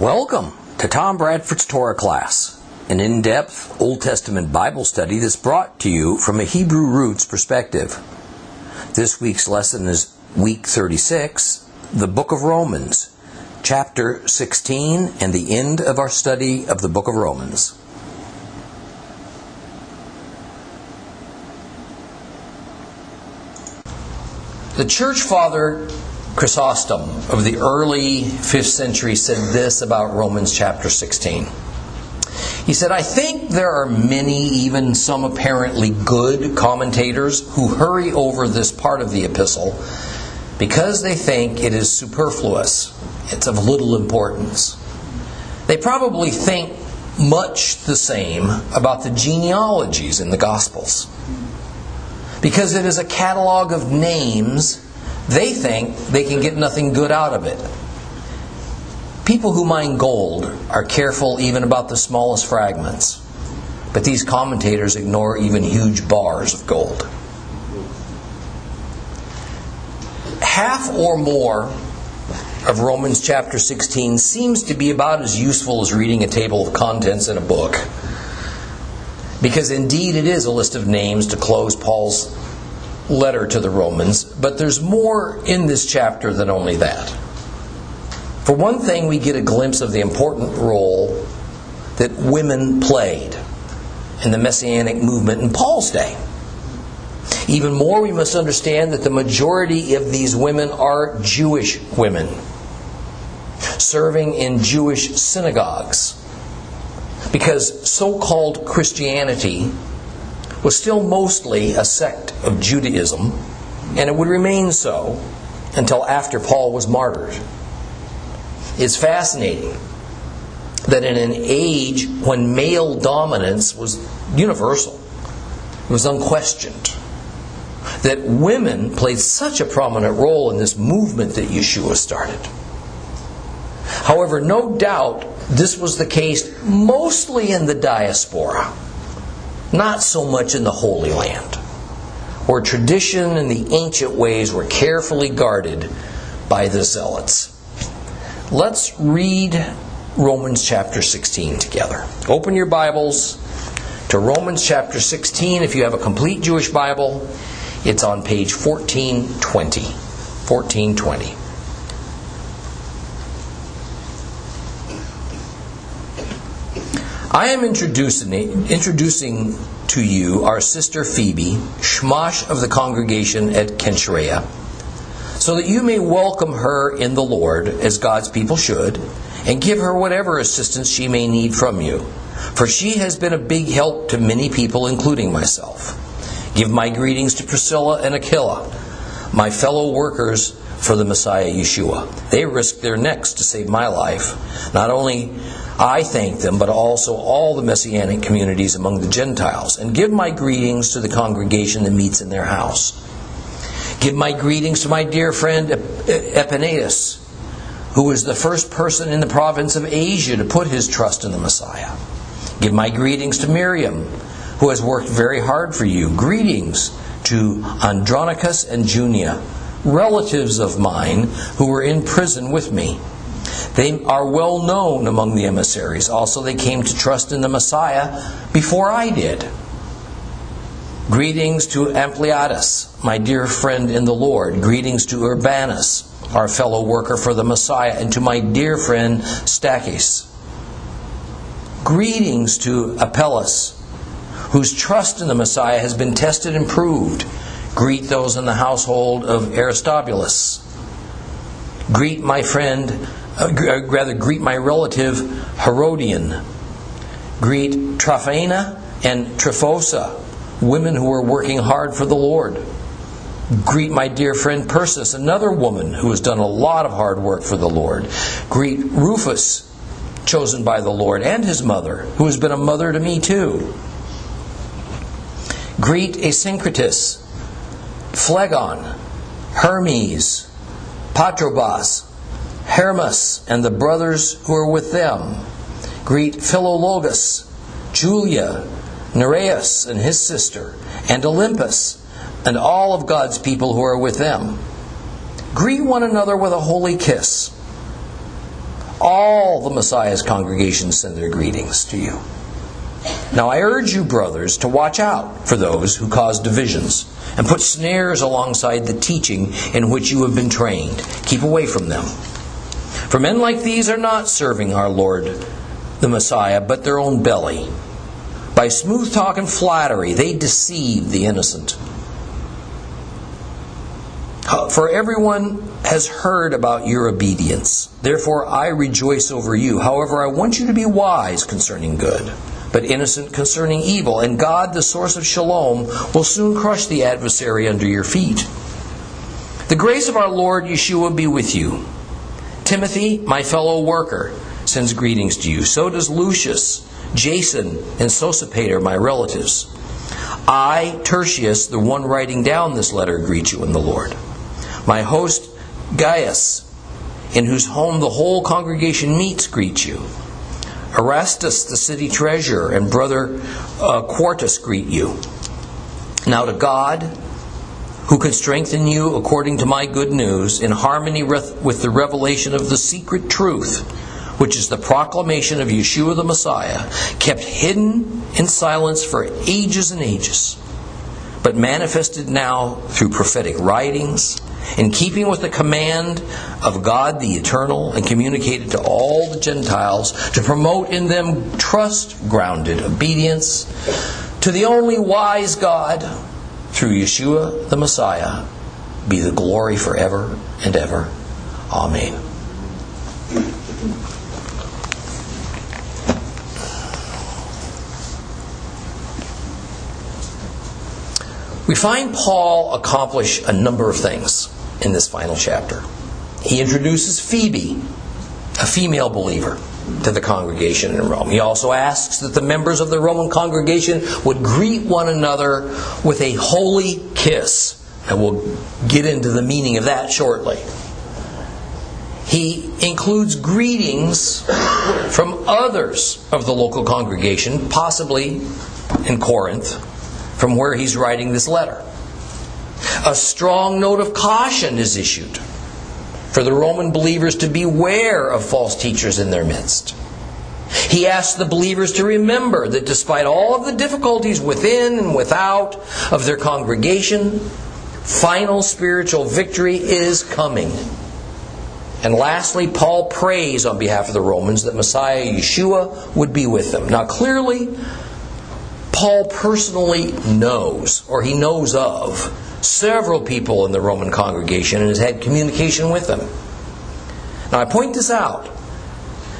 Welcome to Tom Bradford's Torah class, an in depth Old Testament Bible study that's brought to you from a Hebrew roots perspective. This week's lesson is week 36, the book of Romans, chapter 16, and the end of our study of the book of Romans. The church father Chrysostom of the early 5th century said this about Romans chapter 16. He said, I think there are many, even some apparently good commentators, who hurry over this part of the epistle because they think it is superfluous. It's of little importance. They probably think much the same about the genealogies in the Gospels. Because it is a catalog of names they think they can get nothing good out of it. People who mine gold are careful even about the smallest fragments, but these commentators ignore even huge bars of gold. Half or more of Romans chapter 16 seems to be about as useful as reading a table of contents in a book. Because indeed it is a list of names to close Paul's letter to the Romans, but there's more in this chapter than only that. For one thing, we get a glimpse of the important role that women played in the Messianic movement in Paul's day. Even more, we must understand that the majority of these women are Jewish women, serving in Jewish synagogues. Because so called Christianity was still mostly a sect of Judaism, and it would remain so until after Paul was martyred. It's fascinating that in an age when male dominance was universal, it was unquestioned, that women played such a prominent role in this movement that Yeshua started. However, no doubt this was the case mostly in the diaspora not so much in the Holy Land, where tradition and the ancient ways were carefully guarded by the zealots. Let's read Romans chapter 16 together. Open your Bibles to Romans chapter 16. If you have a complete Jewish Bible, it's on page 1420. 1420. I am introducing, introducing to you our sister Phoebe, Shamash of the congregation at Cenchrea, so that you may welcome her in the Lord as God's people should, and give her whatever assistance she may need from you. For she has been a big help to many people, including myself. Give my greetings to Priscilla and Aquila, my fellow workers for the Messiah Yeshua. They risked their necks to save my life. Not only I thank them, but also all the Messianic communities among the Gentiles, and give my greetings to the congregation that meets in their house. Give my greetings to my dear friend Epaenetus, who was the first person in the province of Asia to put his trust in the Messiah. Give my greetings to Miriam, who has worked very hard for you. Greetings to Andronicus and Junia, relatives of mine who were in prison with me. They are well known among the emissaries. Also, they came to trust in the Messiah before I did. Greetings to Ampliatus, my dear friend in the Lord. Greetings to Urbanus, our fellow worker for the Messiah, and to my dear friend Stachys. Greetings to Apelles, whose trust in the Messiah has been tested and proved. Greet those in the household of Aristobulus. Greet my friend Uh, uh, rather greet my relative Herodion. Greet Tryphena and Tryphosa, women who are working hard for the Lord. Greet my dear friend Persis, another woman who has done a lot of hard work for the Lord. Greet Rufus, chosen by the Lord, and his mother, who has been a mother to me too. Greet Asyncritus, Phlegon, Hermes, Patrobas, Hermas and the brothers who are with them. Greet Philologus, Julia, Nereus and his sister, and Olympas, and all of God's people who are with them. Greet one another with a holy kiss. All the Messiah's congregations send their greetings to you. Now I urge you, brothers, to watch out for those who cause divisions and put snares alongside the teaching in which you have been trained. Keep away from them. For men like these are not serving our Lord, the Messiah, but their own belly. By smooth talk and flattery, they deceive the innocent. For everyone has heard about your obedience. Therefore, I rejoice over you. However, I want you to be wise concerning good, but innocent concerning evil. And God, the source of shalom, will soon crush the adversary under your feet. The grace of our Lord Yeshua be with you. Timothy, my fellow worker, sends greetings to you. So does Lucius, Jason, and Sosipater, my relatives. I, Tertius, the one writing down this letter, greet you in the Lord. My host, Gaius, in whose home the whole congregation meets, greet you. Erastus, the city treasurer, and brother uh, Quartus greet you. Now to God, who can strengthen you according to my good news, in harmony with the revelation of the secret truth, which is the proclamation of Yeshua the Messiah, kept hidden in silence for ages and ages, but manifested now through prophetic writings in keeping with the command of God the Eternal, and communicated to all the Gentiles to promote in them trust grounded obedience to the only wise God through Yeshua the Messiah, be the glory forever and ever. Amen. We find Paul accomplish a number of things in this final chapter. He introduces Phoebe, a female believer, to the congregation in Rome. He also asks that the members of the Roman congregation would greet one another with a holy kiss. And we'll get into the meaning of that shortly. He includes greetings from others of the local congregation, possibly in Corinth, from where he's writing this letter. A strong note of caution is issued for the Roman believers to beware of false teachers in their midst. He asks the believers to remember that despite all of the difficulties within and without of their congregation, final spiritual victory is coming. And lastly, Paul prays on behalf of the Romans that Messiah Yeshua would be with them. Now, clearly, Paul personally knows, or he knows of, several people in the Roman congregation and has had communication with them. Now, I point this out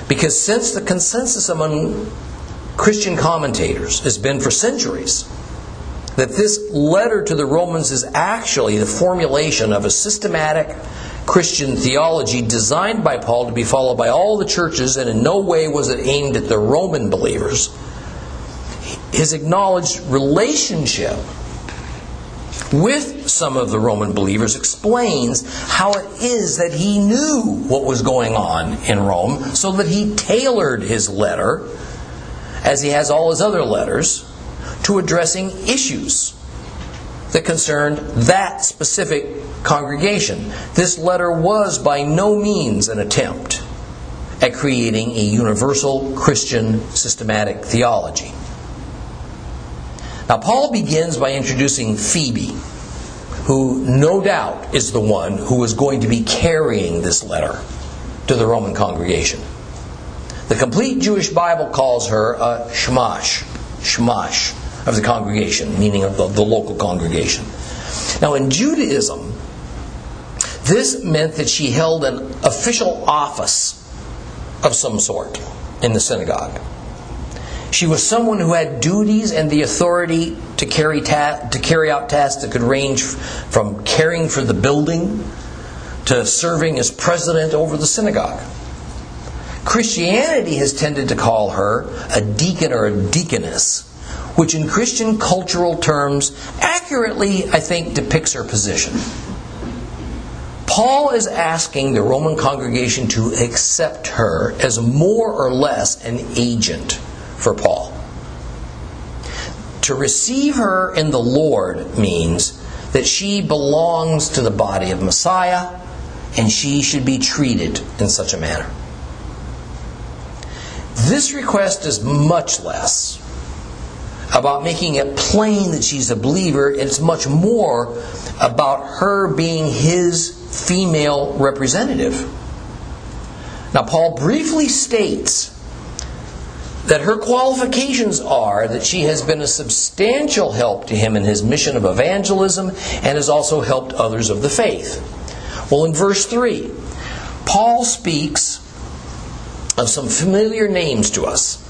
because since the consensus among Christian commentators has been for centuries that this letter to the Romans is actually the formulation of a systematic Christian theology designed by Paul to be followed by all the churches, and in no way was it aimed at the Roman believers. His acknowledged relationship with some of the Roman believers explains how it is that he knew what was going on in Rome, so that he tailored his letter, as he has all his other letters, to addressing issues that concerned that specific congregation. This letter was by no means an attempt at creating a universal Christian systematic theology. Now, Paul begins by introducing Phoebe, who no doubt is the one who is going to be carrying this letter to the Roman congregation. The complete Jewish Bible calls her a shamash, shamash of the congregation, meaning of the, the local congregation. Now, in Judaism, this meant that she held an official office of some sort in the synagogue. She was someone who had duties and the authority to carry, ta- to carry out tasks that could range from caring for the building to serving as president over the synagogue. Christianity has tended to call her a deacon or a deaconess, which in Christian cultural terms accurately, I think, depicts her position. Paul is asking the Roman congregation to accept her as more or less an agent for Paul. To receive her in the Lord means that she belongs to the body of Messiah and she should be treated in such a manner. This request is much less about making it plain that she's a believer. It's much more about her being his female representative. Now, Paul briefly states that her qualifications are that she has been a substantial help to him in his mission of evangelism and has also helped others of the faith. Well, in verse 3, Paul speaks of some familiar names to us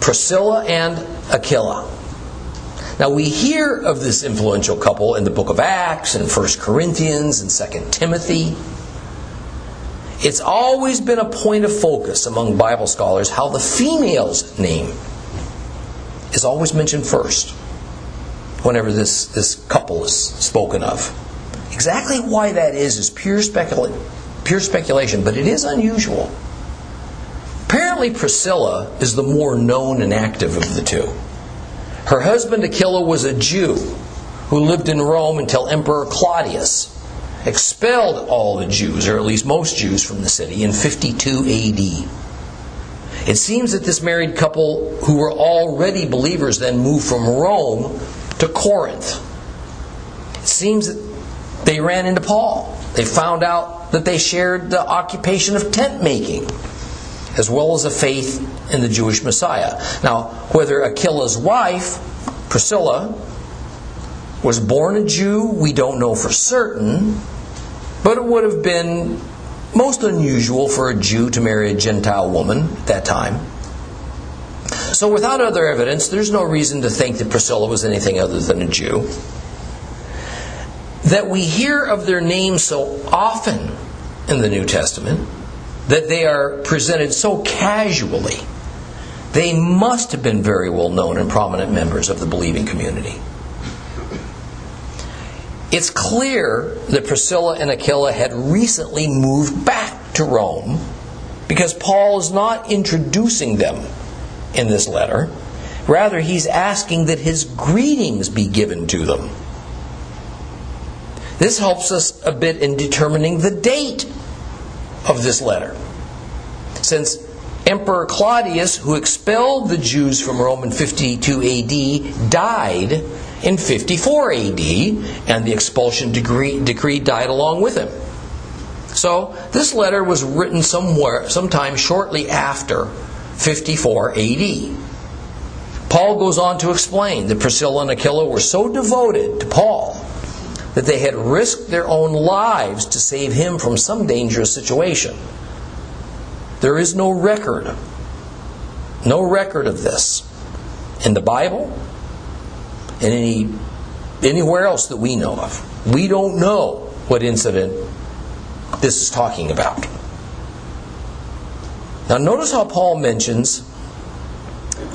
Priscilla and Aquila. Now, we hear of this influential couple in the book of Acts and 1 Corinthians and 2 Timothy. It's always been a point of focus among Bible scholars how the female's name is always mentioned first whenever this, this couple is spoken of. Exactly why that is is pure, specula- pure speculation, but it is unusual. Apparently, Priscilla is the more known and active of the two. Her husband Aquila was a Jew who lived in Rome until Emperor Claudius expelled all the Jews, or at least most Jews, from the city in 52 AD. It seems that this married couple, who were already believers, then moved from Rome to Corinth. It seems that they ran into Paul. They found out that they shared the occupation of tent making, as well as a faith in the Jewish Messiah. Now, whether Aquila's wife, Priscilla, was born a Jew, we don't know for certain, but it would have been most unusual for a Jew to marry a Gentile woman at that time. So, without other evidence, there's no reason to think that Priscilla was anything other than a Jew. That we hear of their names so often in the New Testament, that they are presented so casually, they must have been very well known and prominent members of the believing community. It's clear that Priscilla and Aquila had recently moved back to Rome because Paul is not introducing them in this letter. Rather, he's asking that his greetings be given to them. This helps us a bit in determining the date of this letter. Since Emperor Claudius, who expelled the Jews from Rome in 52 AD, died in 54 AD, and the expulsion decree, decree died along with him. So this letter was written somewhere, sometime shortly after 54 AD. Paul goes on to explain that Priscilla and Aquila were so devoted to Paul that they had risked their own lives to save him from some dangerous situation. There is no record, no record of this in the Bible in any anywhere else that we know of. We don't know what incident this is talking about. Now, notice how Paul mentions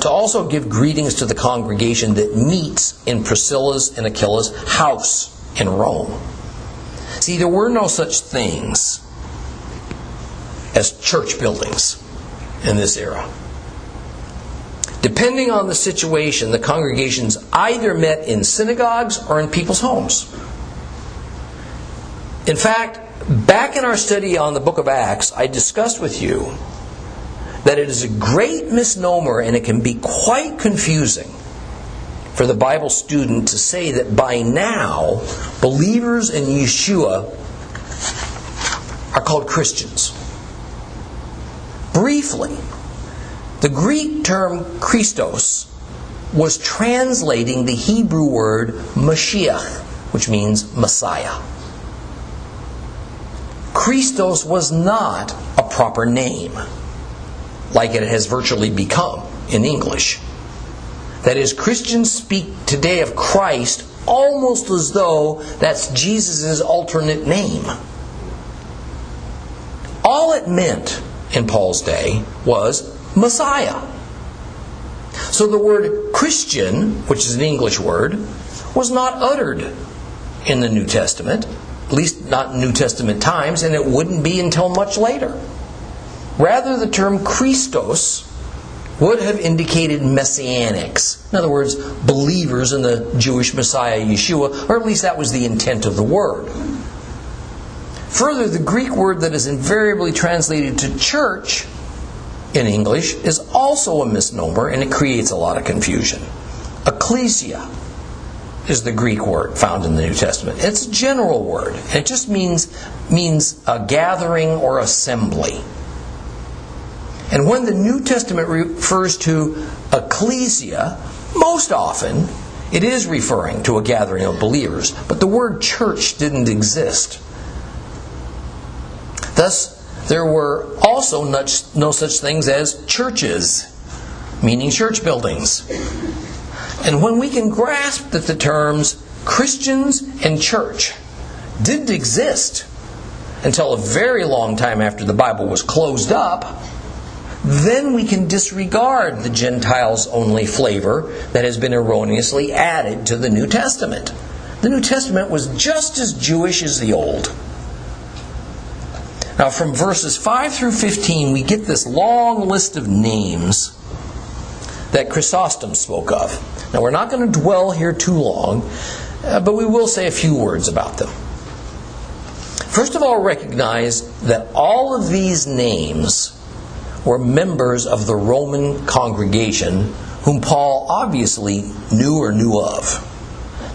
to also give greetings to the congregation that meets in Priscilla's and Aquila's house in Rome. See, there were no such things as church buildings in this era. Depending on the situation, the congregations either met in synagogues or in people's homes. In fact, back in our study on the book of Acts, I discussed with you that it is a great misnomer and it can be quite confusing for the Bible student to say that by now believers in Yeshua are called Christians. Briefly, the Greek term Christos was translating the Hebrew word Mashiach, which means Messiah. Christos was not a proper name, like it has virtually become in English. That is, Christians speak today of Christ almost as though that's Jesus' alternate name. All it meant in Paul's day was Messiah. So the word Christian, which is an English word, was not uttered in the New Testament, at least not in New Testament times, and it wouldn't be until much later. Rather, the term Christos would have indicated messianics. In other words, believers in the Jewish Messiah Yeshua, or at least that was the intent of the word. Further, the Greek word that is invariably translated to church in English is also a misnomer and it creates a lot of confusion. Ecclesia is the Greek word found in the New Testament. It's a general word. It just means means a gathering or assembly. And when the New Testament refers to ecclesia, most often it is referring to a gathering of believers, but the word church didn't exist. Thus, there were also no such things as churches, meaning church buildings. And when we can grasp that the terms Christians and church didn't exist until a very long time after the Bible was closed up, then we can disregard the Gentiles only flavor that has been erroneously added to the New Testament. The New Testament was just as Jewish as the Old. Now, from verses 5 through 15, we get this long list of names that Chrysostom spoke of. Now, we're not going to dwell here too long, uh, but we will say a few words about them. First of all, recognize that all of these names were members of the Roman congregation whom Paul obviously knew or knew of.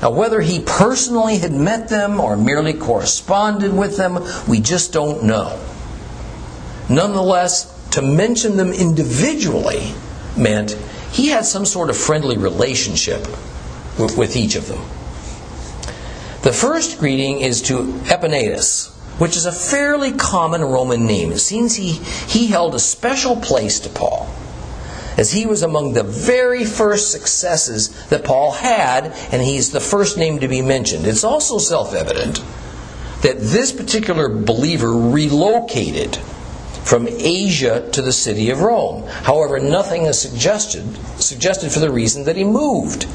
Now, whether he personally had met them or merely corresponded with them, we just don't know. Nonetheless, to mention them individually meant he had some sort of friendly relationship with, each of them. The first greeting is to Epaenetus, which is a fairly common Roman name. It seems he, he held a special place to Paul, as he was among the very first successes that Paul had, and he's the first name to be mentioned. It's also self evident that this particular believer relocated from Asia to the city of Rome. However, nothing is suggested, suggested for the reason that he moved.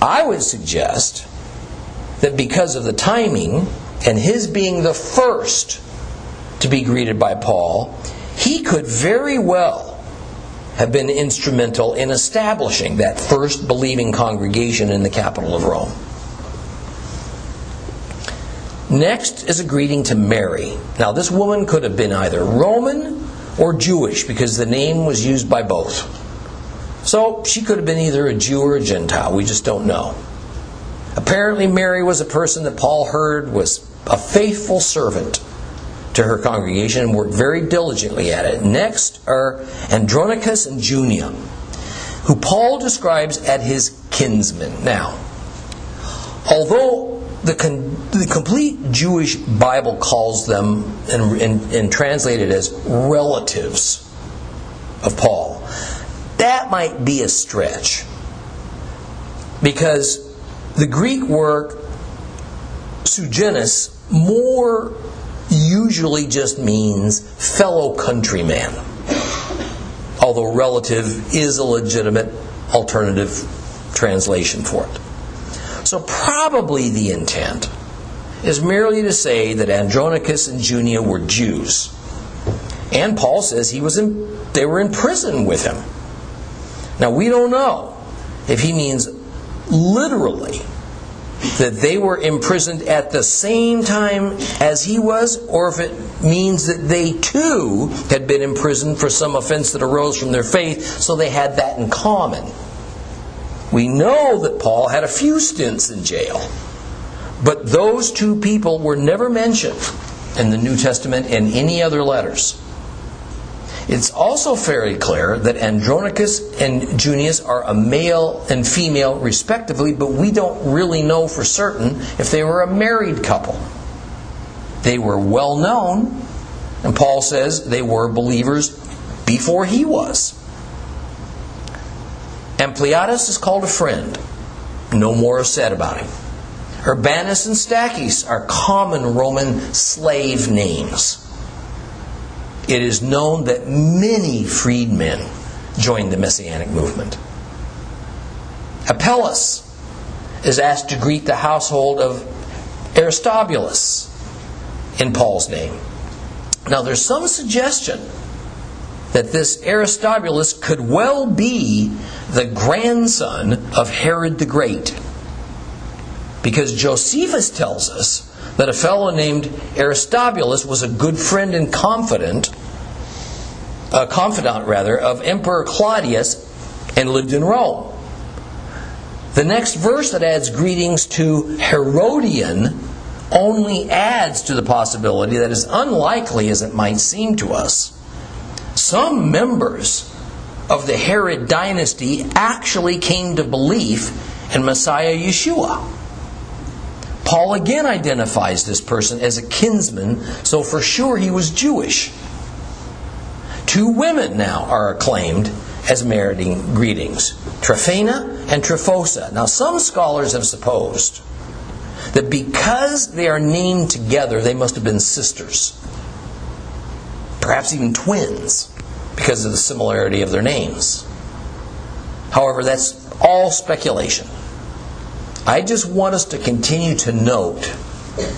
I would suggest that because of the timing and his being the first to be greeted by Paul, he could very well have been instrumental in establishing that first believing congregation in the capital of Rome. Next is a greeting to Mary. Now, this woman could have been either Roman or Jewish because the name was used by both. So she could have been either a Jew or a Gentile. We just don't know. Apparently, Mary was a person that Paul heard was a faithful servant to her congregation and worked very diligently at it. Next are Andronicus and Junia, who Paul describes as his kinsmen. Now, although the, con- the complete Jewish Bible calls them and, and, and translated as relatives of Paul. That might be a stretch. Because the Greek word suggenis more usually just means fellow countryman. Although relative is a legitimate alternative translation for it. So, probably the intent is merely to say that Andronicus and Junia were Jews. And Paul says he was in, they were in prison with him. Now, we don't know if he means literally that they were imprisoned at the same time as he was, or if it means that they too had been imprisoned for some offense that arose from their faith, so they had that in common. We know that Paul had a few stints in jail, but those two people were never mentioned in the New Testament in any other letters. It's also fairly clear that Andronicus and Junius are a male and female, respectively, but we don't really know for certain if they were a married couple. They were well known, and Paul says they were believers before he was. Ampliatus is called a friend. No more is said about him. Urbanus and Stachys are common Roman slave names. It is known that many freedmen joined the Messianic movement. Apelles is asked to greet the household of Aristobulus in Paul's name. Now, there's some suggestion that this Aristobulus could well be the grandson of Herod the Great. Because Josephus tells us that a fellow named Aristobulus was a good friend and confidant a confidant rather, of Emperor Claudius and lived in Rome. The next verse that adds greetings to Herodion only adds to the possibility that, as unlikely as it might seem to us, some members of the Herod dynasty actually came to belief in Messiah Yeshua. Paul again identifies this person as a kinsman, so for sure he was Jewish. Two women now are acclaimed as meriting greetings Tryphena and Tryphosa. Now, some scholars have supposed that because they are named together, they must have been sisters, perhaps even twins, because of the similarity of their names. However, that's all speculation. I just want us to continue to note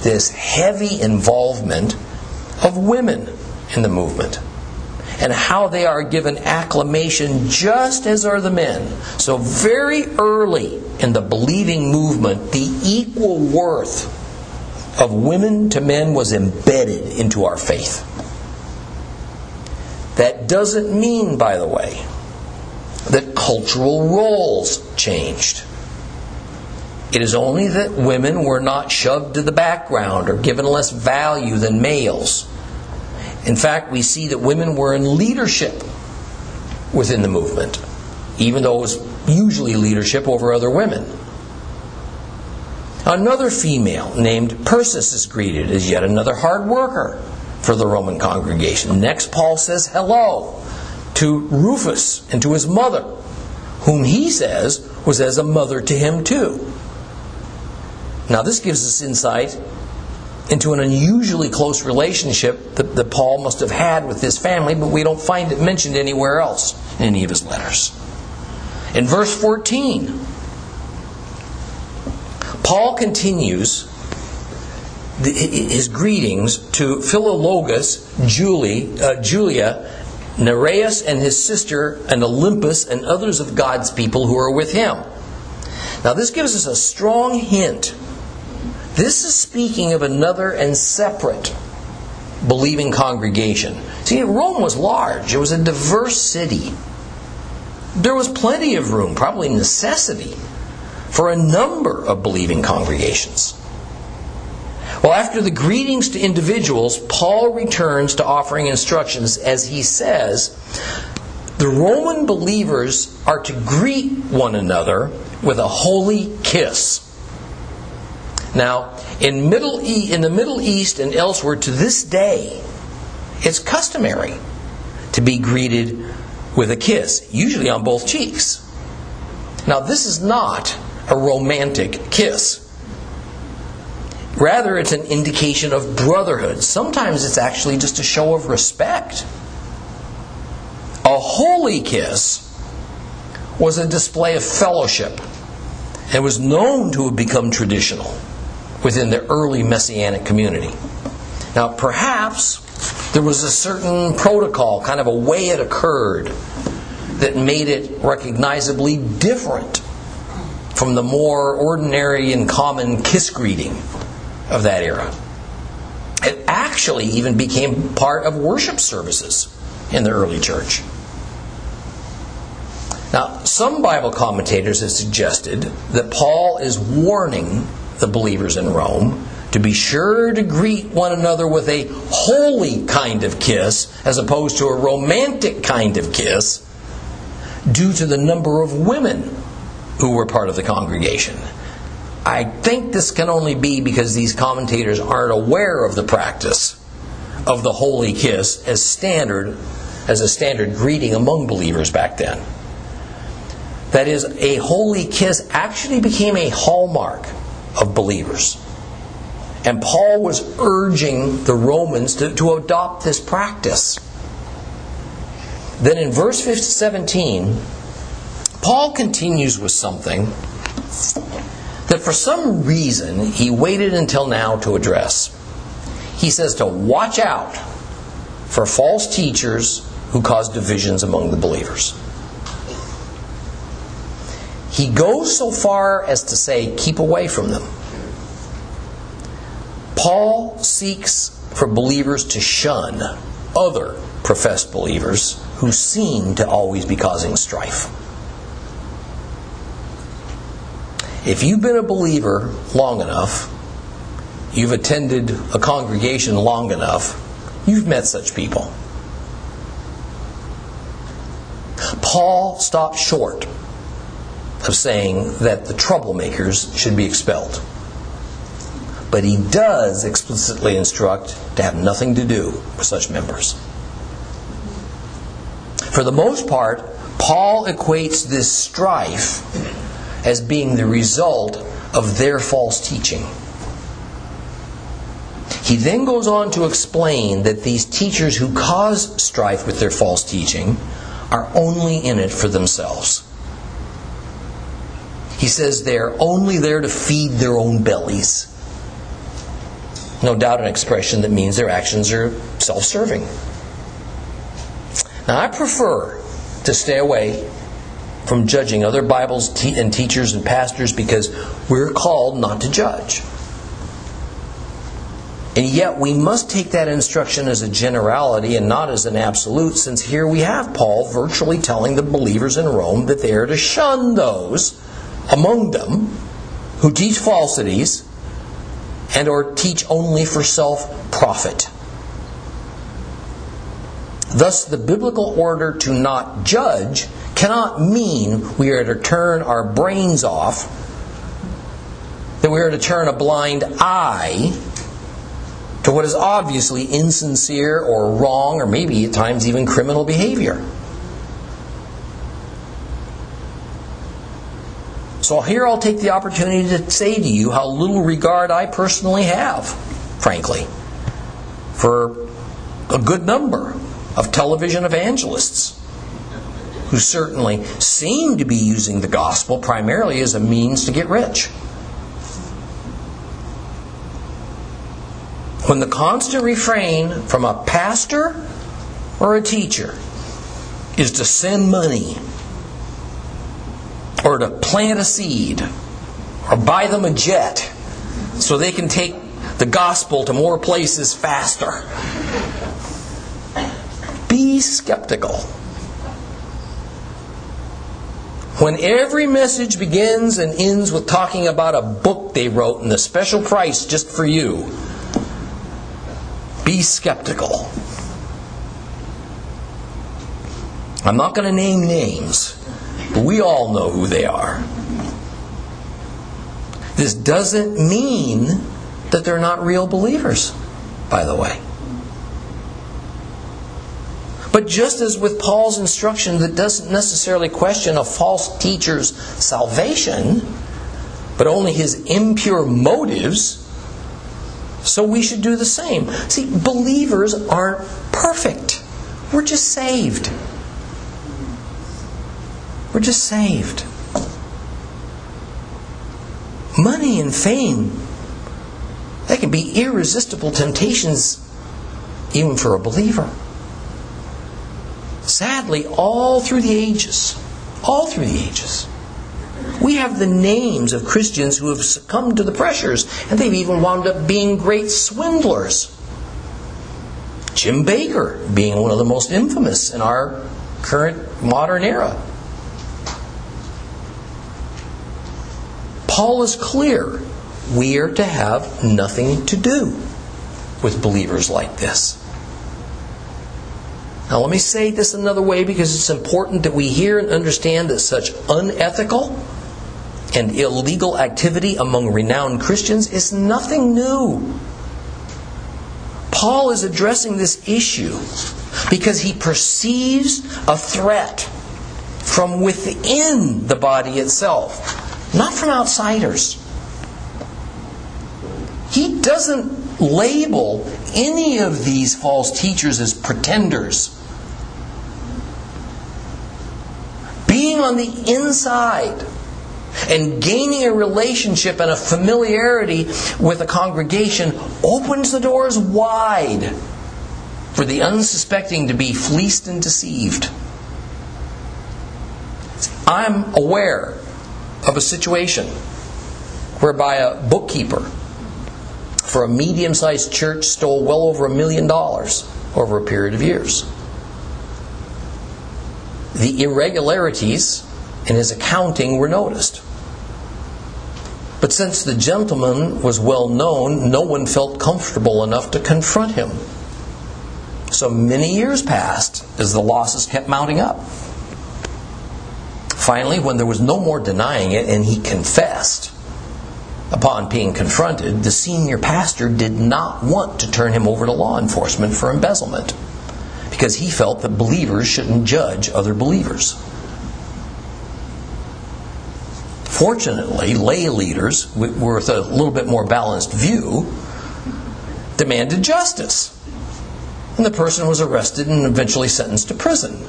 this heavy involvement of women in the movement and how they are given acclamation just as are the men. So, very early in the believing movement, the equal worth of women to men was embedded into our faith. That doesn't mean, by the way, that cultural roles changed. It is only that women were not shoved to the background or given less value than males. In fact, we see that women were in leadership within the movement, even though it was usually leadership over other women. Another female named Persis is greeted as yet another hard worker for the Roman congregation. Next, Paul says hello to Rufus and to his mother, whom he says was as a mother to him too. Now, this gives us insight into an unusually close relationship that, that, Paul must have had with this family, but we don't find it mentioned anywhere else in any of his letters. In verse 14, Paul continues the, his greetings to Philologus, Julie, uh, Julia, Nereus and his sister, and Olympas, and others of God's people who are with him. Now, this gives us a strong hint this is speaking of another and separate believing congregation. See, Rome was large, it was a diverse city. There was plenty of room, probably necessity, for a number of believing congregations. Well, after the greetings to individuals, Paul returns to offering instructions as he says, the Roman believers are to greet one another with a holy kiss. Now, in, Middle e- in the Middle East and elsewhere to this day, it's customary to be greeted with a kiss, usually on both cheeks. Now, this is not a romantic kiss. Rather, it's an indication of brotherhood. Sometimes it's actually just a show of respect. A holy kiss was a display of fellowship and was known to have become traditional within the early Messianic community. Now, perhaps there was a certain protocol, kind of a way it occurred, that made it recognizably different from the more ordinary and common kiss greeting of that era. It actually even became part of worship services in the early church. Now, some Bible commentators have suggested that Paul is warning the believers in Rome to be sure to greet one another with a holy kind of kiss as opposed to a romantic kind of kiss due to the number of women who were part of the congregation. I think this can only be because these commentators aren't aware of the practice of the holy kiss as standard as a standard greeting among believers back then. That is, a holy kiss actually became a hallmark of believers. And Paul was urging the Romans to, to adopt this practice. Then in verse 17, Paul continues with something that for some reason he waited until now to address. He says to watch out for false teachers who cause divisions among the believers. He goes so far as to say, keep away from them. Paul seeks for believers to shun other professed believers who seem to always be causing strife. If you've been a believer long enough, you've attended a congregation long enough, you've met such people. Paul stopped short of saying that the troublemakers should be expelled. But he does explicitly instruct to have nothing to do with such members. For the most part, Paul equates this strife as being the result of their false teaching. He then goes on to explain that these teachers who cause strife with their false teaching are only in it for themselves. He says they're only there to feed their own bellies. No doubt an expression that means their actions are self serving. Now, I prefer to stay away from judging other Bibles and teachers and pastors because we're called not to judge. And yet, we must take that instruction as a generality and not as an absolute, since here we have Paul virtually telling the believers in Rome that they are to shun those among them who teach falsities and or teach only for self profit. Thus, the biblical order to not judge cannot mean we are to turn our brains off, that we are to turn a blind eye to what is obviously insincere or wrong or maybe at times even criminal behavior. So here I'll take the opportunity to say to you how little regard I personally have, frankly, for a good number of television evangelists who certainly seem to be using the gospel primarily as a means to get rich. when the constant refrain from a pastor or a teacher is to send money or to plant a seed or buy them a jet so they can take the gospel to more places faster. Be skeptical. When every message begins and ends with talking about a book they wrote and the special price just for you, be skeptical. I'm not going to name names, but we all know who they are. This doesn't mean that they're not real believers, by the way. But just as with Paul's instruction that doesn't necessarily question a false teacher's salvation, but only his impure motives, so we should do the same. See, believers aren't perfect. We're just saved. We're just saved. Money and fame, they can be irresistible temptations even for a believer. Sadly, all through the ages, all through the ages, we have the names of Christians who have succumbed to the pressures, and they've even wound up being great swindlers. Jim Bakker being one of the most infamous in our current modern era. Paul is clear we are to have nothing to do with believers like this. Now, let me say this another way because it's important that we hear and understand that such unethical and illegal activity among renowned Christians is nothing new. Paul is addressing this issue because he perceives a threat from within the body itself, not from outsiders. He doesn't label any of these false teachers as pretenders. Being on the inside and gaining a relationship and a familiarity with a congregation opens the doors wide for the unsuspecting to be fleeced and deceived. I'm aware of a situation whereby a bookkeeper for a medium sized church stole well over a million dollars over a period of years. the irregularities in his accounting were noticed. But since the gentleman was well known, no one felt comfortable enough to confront him. So many years passed as the losses kept mounting up. Finally, when there was no more denying it and he confessed, upon being confronted, the senior pastor did not want to turn him over to law enforcement for embezzlement because he felt that believers shouldn't judge other believers. Fortunately, lay leaders with a little bit more balanced view demanded justice. And the person was arrested and eventually sentenced to prison.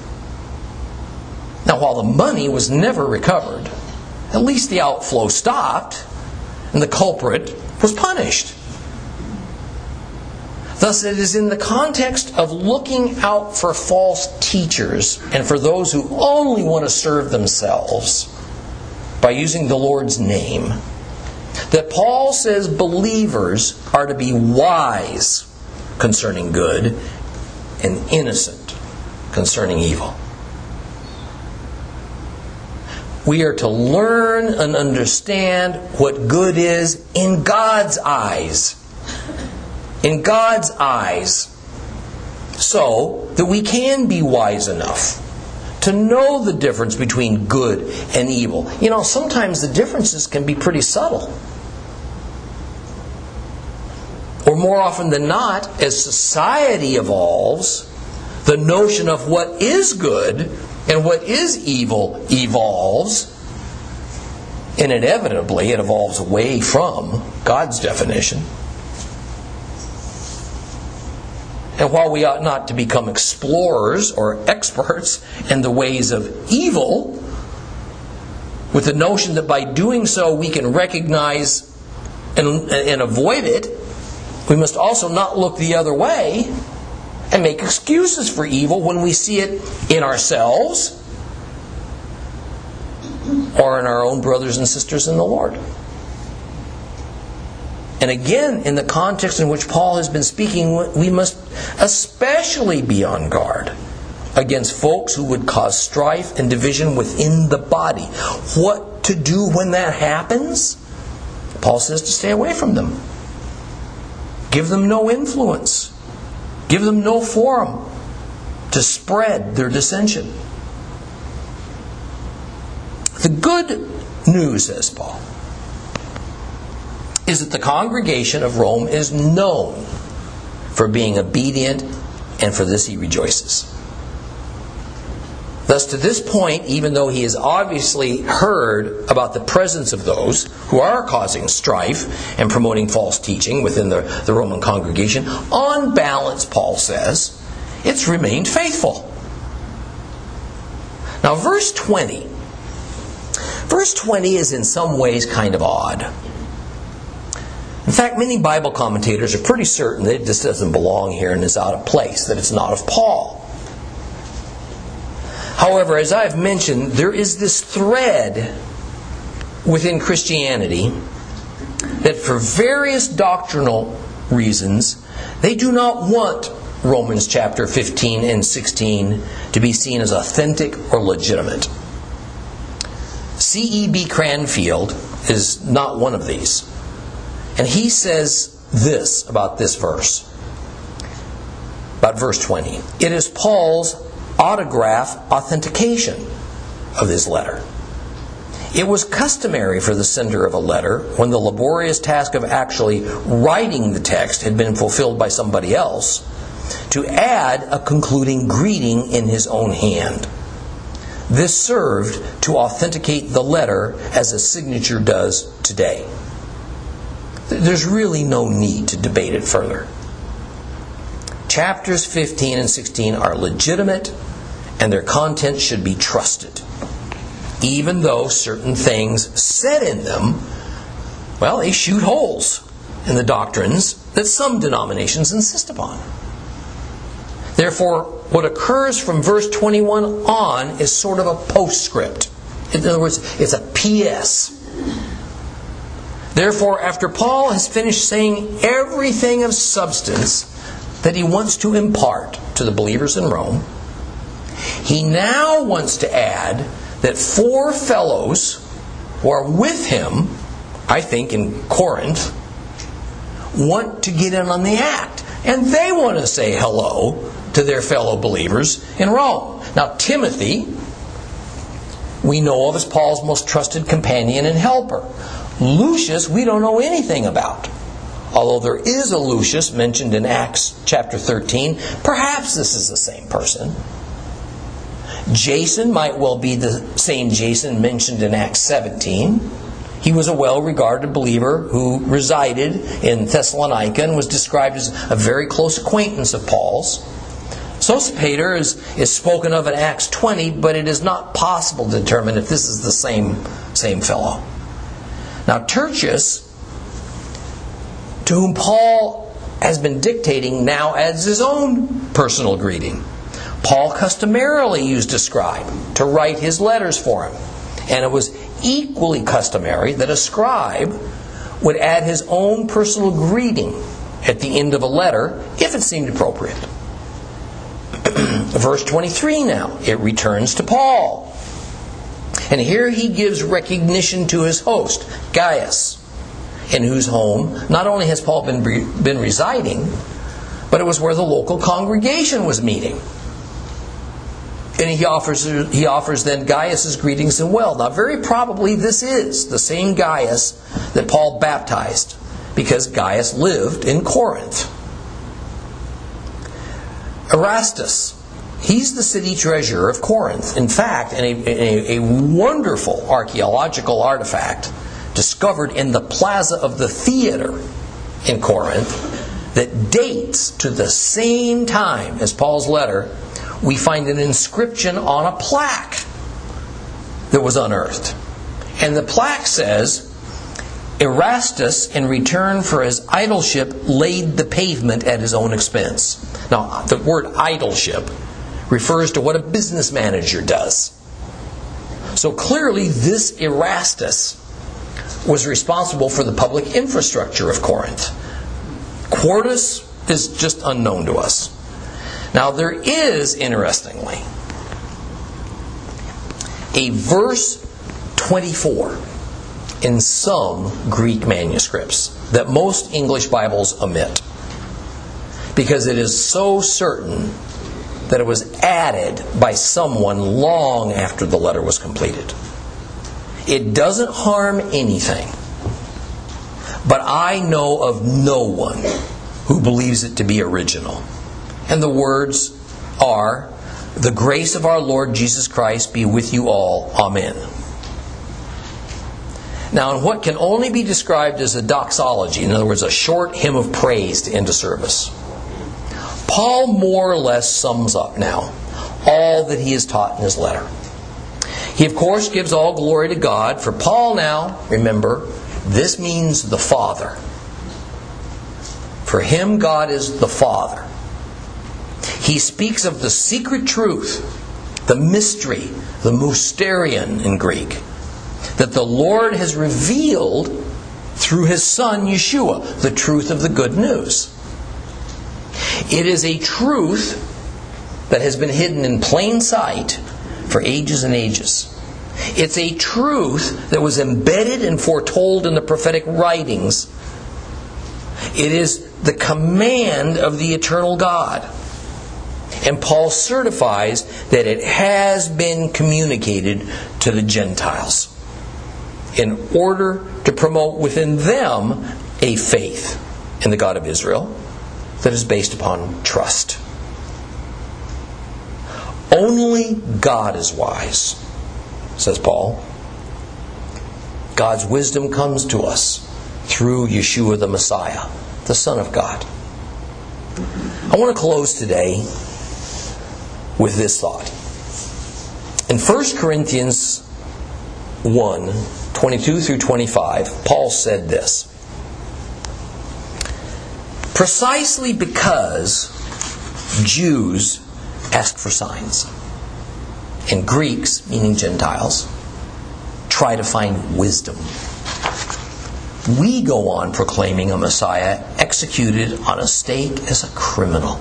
While the money was never recovered, at least the outflow stopped and the culprit was punished. Thus, it is in the context of looking out for false teachers and for those who only want to serve themselves by using the Lord's name, that Paul says believers are to be wise concerning good and innocent concerning evil. We are to learn and understand what good is in God's eyes. In God's eyes. So that we can be wise enough to know the difference between good and evil. You know, sometimes the differences can be pretty subtle. Or more often than not, as society evolves, the notion of what is good and what is evil evolves. And inevitably, it evolves away from God's definition. And while we ought not to become explorers or experts in the ways of evil, with the notion that by doing so we can recognize and, and avoid it, we must also not look the other way and make excuses for evil when we see it in ourselves or in our own brothers and sisters in the Lord. And again, in the context in which Paul has been speaking, we must especially be on guard against folks who would cause strife and division within the body. What to do when that happens? Paul says to stay away from them. Give them no influence. Give them no forum to spread their dissension. The good news, says Paul, is that the congregation of Rome is known for being obedient, and for this he rejoices. Thus, to this point, even though he has obviously heard about the presence of those who are causing strife and promoting false teaching within the, the Roman congregation, on balance, Paul says, it's remained faithful. Now, verse 20. Verse 20 is in some ways kind of odd. In fact, many Bible commentators are pretty certain that this doesn't belong here and is out of place, that it's not of Paul. However, as I've mentioned, there is this thread within Christianity that for various doctrinal reasons, they do not want Romans chapter 15 and 16 to be seen as authentic or legitimate. C.E.B. Cranfield is not one of these. And he says this about this verse, about verse 20. It is Paul's autograph authentication of this letter. It was customary for the sender of a letter, when the laborious task of actually writing the text had been fulfilled by somebody else, to add a concluding greeting in his own hand. This served to authenticate the letter as a signature does today. There's really no need to debate it further. Chapters 15 and 16 are legitimate and their content should be trusted. Even though certain things said in them, well, they shoot holes in the doctrines that some denominations insist upon. Therefore, what occurs from verse 21 on is sort of a postscript. In other words, it's a PS Therefore, after Paul has finished saying everything of substance that he wants to impart to the believers in Rome, He now wants to add that four fellows who are with him, I think in Corinth, want to get in on the act. And they want to say hello to their fellow believers in Rome. Now, Timothy, we know of as Paul's most trusted companion and helper. Lucius, we don't know anything about. Although there is a Lucius mentioned in Acts chapter 13, perhaps this is the same person. Jason might well be the same Jason mentioned in Acts 17. He was a well regarded believer who resided in Thessalonica and was described as a very close acquaintance of Paul's. Sosipater is, is spoken of in Acts 20, but it is not possible to determine if this is the same, same fellow. Now, Tertius, to whom Paul has been dictating, now adds his own personal greeting. Paul customarily used a scribe to write his letters for him, and it was equally customary that a scribe would add his own personal greeting at the end of a letter if it seemed appropriate. Verse 23 now, it returns to Paul. And here he gives recognition to his host, Gaius, in whose home not only has Paul been, been residing, but it was where the local congregation was meeting. And he offers, he offers then Gaius' greetings and well. Now, very probably this is the same Gaius that Paul baptized, because Gaius lived in Corinth. Erastus, he's the city treasurer of Corinth. In fact, in a, a, a wonderful archaeological artifact discovered in the plaza of the theater in Corinth that dates to the same time as Paul's letter we find an inscription on a plaque that was unearthed. And the plaque says, Erastus, in return for his aedileship, laid the pavement at his own expense. Now, the word aedileship refers to what a business manager does. So clearly, this Erastus was responsible for the public infrastructure of Corinth. Quartus is just unknown to us. Now, there is, interestingly, a verse 24 in some Greek manuscripts that most English Bibles omit because it is so certain that it was added by someone long after the letter was completed. It doesn't harm anything, but I know of no one who believes it to be original. And the words are, The grace of our Lord Jesus Christ be with you all. Amen. Now, in what can only be described as a doxology, in other words, a short hymn of praise to end a service, Paul more or less sums up now all that he has taught in his letter. He, of course, gives all glory to God. For Paul now, remember, this means the Father. For him, God is the Father. He speaks of the secret truth, the mystery, the mysterion in Greek, that the Lord has revealed through his Son Yeshua, the truth of the good news. It is a truth that has been hidden in plain sight for ages and ages. It's a truth that was embedded and foretold in the prophetic writings. It is the command of the eternal God. And Paul certifies that it has been communicated to the Gentiles in order to promote within them a faith in the God of Israel that is based upon trust. Only God is wise, says Paul. God's wisdom comes to us through Yeshua the Messiah, the Son of God. I want to close today with this thought. In 1 Corinthians 1 22 through 25, Paul said this Precisely because Jews ask for signs, and Greeks, meaning Gentiles, try to find wisdom. We go on proclaiming a Messiah executed on a stake as a criminal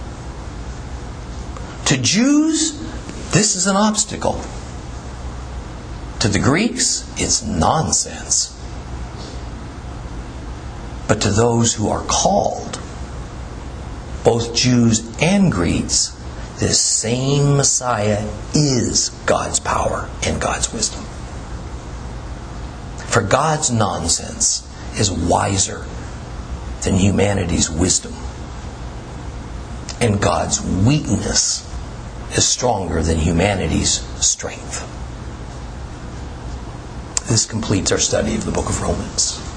to Jews, This is an obstacle. To the Greeks, it's nonsense. But to those who are called, both Jews and Greeks, this same Messiah is God's power and God's wisdom. For God's nonsense is wiser than humanity's wisdom. And God's weakness is stronger than humanity's strength. This completes our study of the book of Romans.